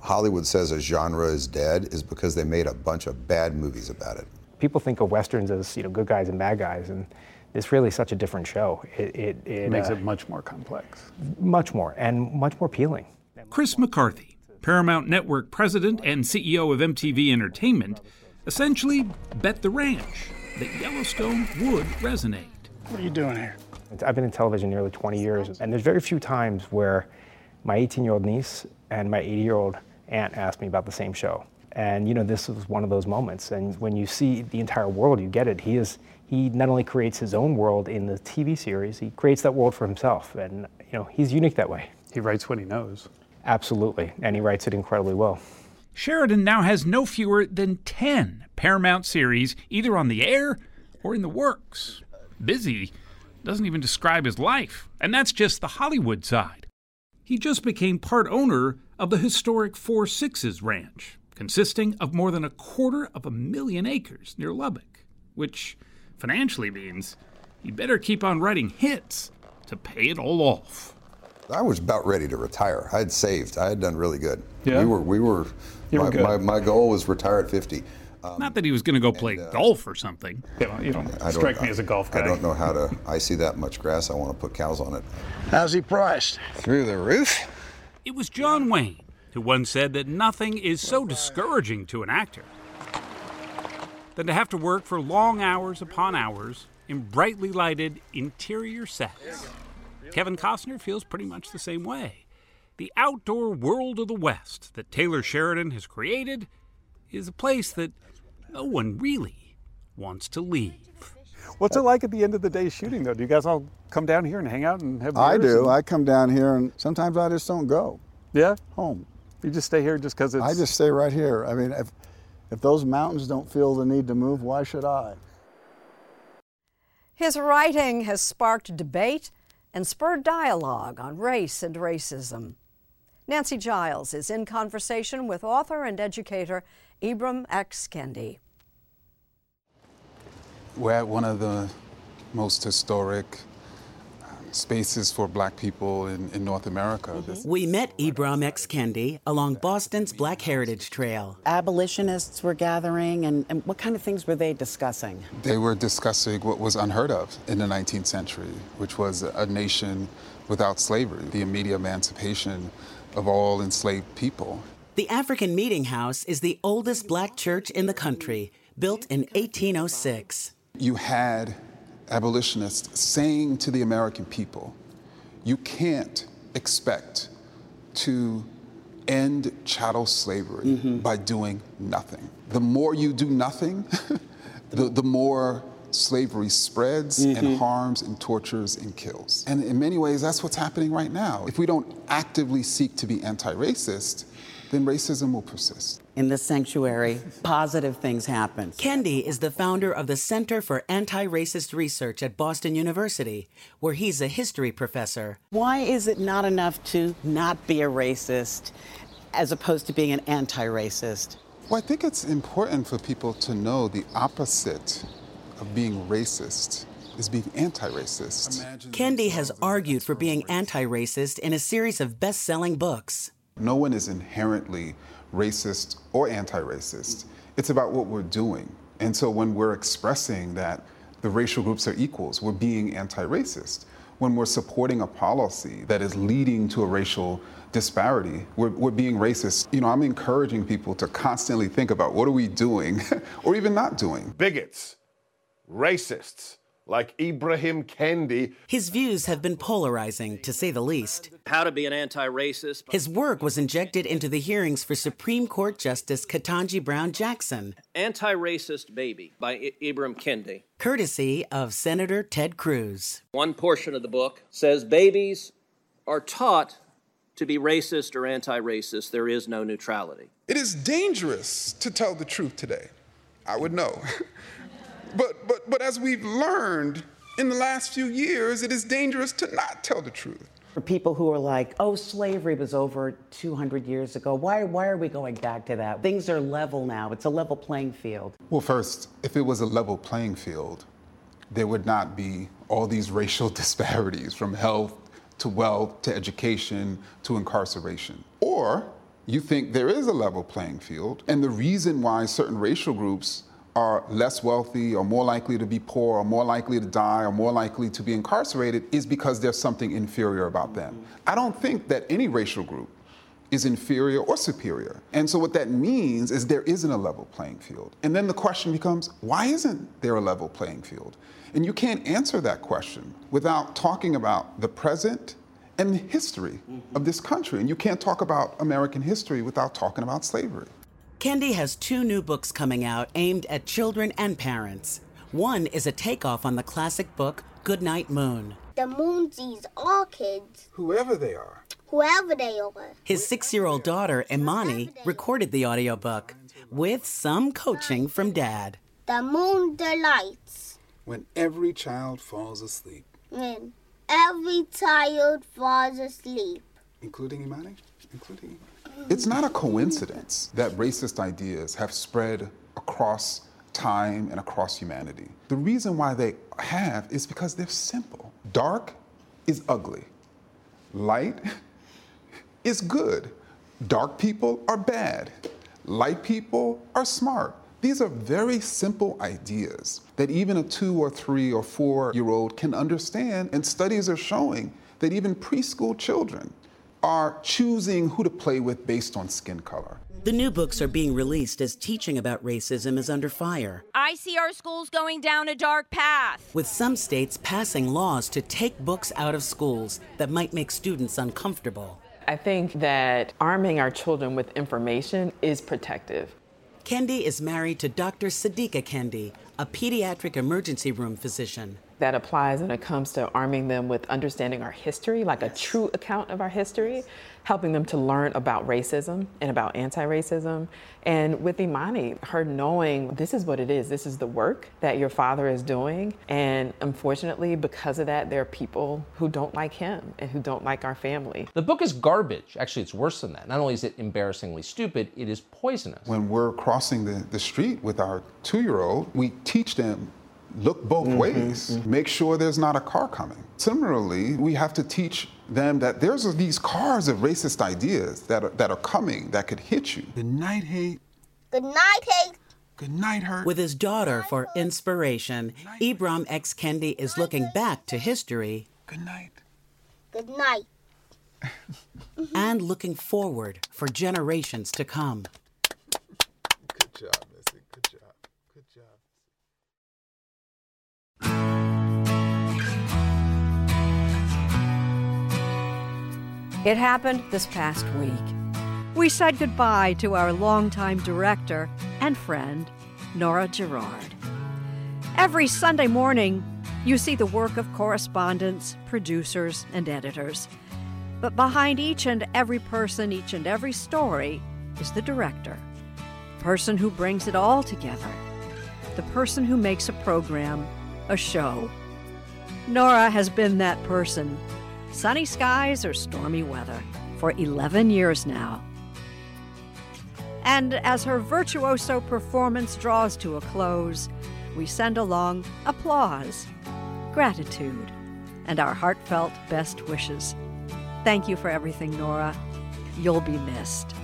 Speaker 59: Hollywood says a genre is dead is because they made a bunch of bad movies about it.
Speaker 64: People think of westerns as you know good guys and bad guys, and it's really such a different show. It, it, it
Speaker 46: It makes
Speaker 64: uh,
Speaker 46: it much more complex.
Speaker 64: much more and much more appealing.
Speaker 55: Chris McCarthy, Paramount Network president and CEO of MTV Entertainment, essentially bet the ranch that Yellowstone would resonate.
Speaker 64: What are you doing here? I've been in television nearly 20 years, and there's very few times where my 18-year-old niece and my 80-year-old aunt asked me about the same show. And you know, this was one of those moments. And when you see the entire world, you get it. He is he not only creates his own world in the TV series, he creates that world for himself. And you know, he's unique that way.
Speaker 46: He writes what he knows.
Speaker 64: Absolutely, and he writes it incredibly well.
Speaker 55: Sheridan now has no fewer than 10 Paramount series either on the air or in the works. Busy, doesn't even describe his life, and that's just the Hollywood side. He just became part owner of the historic Four Sixes Ranch, consisting of more than a quarter of a million acres near Lubbock, which financially means he'd better keep on writing hits to pay it all off.
Speaker 59: I was about ready to retire. I had saved. I had done really good.
Speaker 55: Yeah?
Speaker 59: We were. We were.
Speaker 55: You were
Speaker 59: my,
Speaker 55: good.
Speaker 59: my, my goal was retire at 50. Um,
Speaker 55: Not that he was going to go play golf or something.
Speaker 46: Yeah, you don't
Speaker 59: I don't-
Speaker 46: strike me as a golf guy.
Speaker 59: I don't know how to. I see that much grass. I want to put cows on it.
Speaker 63: How's he priced?
Speaker 59: Through the roof.
Speaker 55: It was John Wayne who once said that nothing is so discouraging to an actor than to have to work for long hours upon hours in brightly lighted interior sets. Kevin Costner feels pretty much the same way. The outdoor world of the West that Taylor Sheridan has created is a place that no one really wants to leave.
Speaker 46: What's it like at the end of the day shooting, though? Do you guys all come down here and hang out and have
Speaker 57: I do.
Speaker 46: and-
Speaker 57: I come down here and sometimes I just don't go.
Speaker 46: Yeah?
Speaker 57: Home.
Speaker 46: You just stay here just because it's.
Speaker 57: I just stay right here. I mean, if, if those mountains don't feel the need to move, why should I?
Speaker 1: His writing has sparked debate and spurred dialogue on race and racism. Nancy Giles is in conversation with author and educator Ibram X. Kendi.
Speaker 65: We're at one of the most historic uh, spaces for black people in, in North America. This-
Speaker 66: We met Ibram X. Kendi along Boston's Black Heritage Trail.
Speaker 67: Abolitionists were gathering, and, and what kind of things were they discussing?
Speaker 65: They were discussing what was unheard of in the 19th century, which was a nation without slavery, the immediate emancipation of all enslaved people.
Speaker 66: The African Meeting House is the oldest black church in the country, built in 1806.
Speaker 65: You had abolitionists saying to the American people, you can't expect to end chattel slavery by doing nothing. The more you do nothing, the, the more slavery spreads and
Speaker 67: Mhm.
Speaker 65: harms and tortures and kills. And in many ways, that's what's happening right now. If we don't actively seek to be anti racist, then racism will persist.
Speaker 67: In the sanctuary, positive things happen.
Speaker 66: Kendi is the founder of the Center for Anti Racist Research at Boston University, where he's a history professor.
Speaker 67: Why is it not enough to not be a racist as opposed to being an anti racist?
Speaker 65: Well, I think it's important for people to know the opposite of being racist is being anti racist.
Speaker 66: Kendi has argued for being anti racist in a series of best selling books.
Speaker 65: No one is inherently racist or anti racist. It's about what we're doing. And so when we're expressing that the racial groups are equals, we're being anti racist. When we're supporting a policy that is leading to a racial disparity, we're, we're being racist. You know, I'm encouraging people to constantly think about what are we doing or even not doing.
Speaker 68: Bigots, racists, like Ibrahim Kendi.
Speaker 66: His views have been polarizing, to say the least.
Speaker 69: How to be an anti racist.
Speaker 66: His work was injected into the hearings for Supreme Court Justice Ketanji Brown Jackson,
Speaker 69: Anti Racist Baby by I- Ibram Kendi.
Speaker 66: courtesy of Senator Ted Cruz.
Speaker 69: One portion of the book says babies are taught to be racist or anti racist. There is no neutrality.
Speaker 59: It is dangerous to tell the truth today. I would know. but, but, but as we've learned in the last few years, it is dangerous to not tell the truth.
Speaker 67: For people who are like, oh, slavery was over 200 years ago, why, why are we going back to that? Things are level now, it's a level playing field.
Speaker 65: Well, first, if it was a level playing field, there would not be all these racial disparities from health to wealth to education to incarceration. Or you think there is a level playing field, and the reason why certain racial groups are less wealthy or more likely to be poor or more likely to die or more likely to be incarcerated is because there's something inferior about them. I don't think that any racial group is inferior or superior. And so what that means is there isn't a level playing field. And then the question becomes, why isn't there a level playing field? And you can't answer that question without talking about the present and the history of this country. And you can't talk about American history without talking about slavery.
Speaker 66: Kendi has two new books coming out aimed at children and parents. One is a takeoff on the classic book Goodnight Moon.
Speaker 70: The moon sees all kids,
Speaker 59: Whoever they are.
Speaker 70: whoever they are.
Speaker 66: His six year old daughter, Imani, recorded the audiobook with some coaching from dad.
Speaker 70: The moon delights.
Speaker 59: When every child falls asleep.
Speaker 70: when every child falls asleep.
Speaker 65: Including Imani? Including It's not a coincidence that racist ideas have spread across time and across humanity. The reason why they have is because they're simple. Dark is ugly. Light is good. Dark people are bad. Light people are smart. These are very simple ideas that even a two or three or four year old can understand, and studies are showing that even preschool children are choosing who to play with based on skin color.
Speaker 66: The new books are being released as teaching about racism is under fire,
Speaker 71: I see our schools going down a dark path.
Speaker 66: with some states passing laws to take books out of schools that might make students uncomfortable.
Speaker 45: I think that arming our children with information is protective.
Speaker 66: Kendi is married to Dr. Sadiqa Kendi, a pediatric emergency room physician.
Speaker 45: That applies when it comes to arming them with understanding our history, like a true account of our history, helping them to learn about racism and about anti racism. And with Imani, her knowing this is what it is, this is the work that your father is doing. And unfortunately, because of that, there are people who don't like him and who don't like our family.
Speaker 46: The book is garbage. Actually, it's worse than that. Not only is it embarrassingly stupid, it is poisonous.
Speaker 65: When we're crossing the, the street with our two year old, we teach them look both mm-hmm, ways, mm-hmm. make sure there's not a car coming. Similarly, we have to teach them that there's these cars of racist ideas that are, that are coming that could hit you. Good night, hate.
Speaker 70: Good night, hate.
Speaker 65: Good night, hurt.
Speaker 66: With his daughter for inspiration, Ibram X. Kendi is looking back to history
Speaker 65: Good night.
Speaker 70: Good night.
Speaker 66: and looking forward for generations to come.
Speaker 65: Good job, Missy. Good job. Good job.
Speaker 1: It happened this past week. We said goodbye to our longtime director and friend, Nora Gerard. Every Sunday morning, you see the work of correspondents, producers, and editors. But behind each and every person, each and every story, is the director. the Person who brings it all together. The person who makes a program, a show. Nora has been that person, sunny skies or stormy weather, for 11 years now. And as her virtuoso performance draws to a close, we send along applause, gratitude, and our heartfelt best wishes. Thank you for everything, Nora. You'll be missed.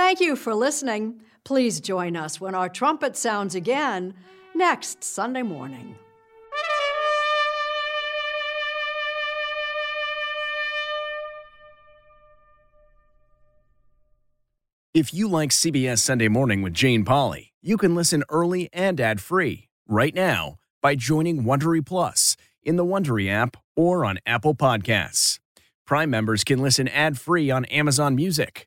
Speaker 1: Thank you for listening. Please join us when our trumpet sounds again next Sunday morning.
Speaker 72: If you like CBS Sunday Morning with Jane Pauley, you can listen early and ad-free right now by joining Wondery Plus in the Wondery app or on Apple Podcasts. Prime members can listen ad-free on Amazon Music.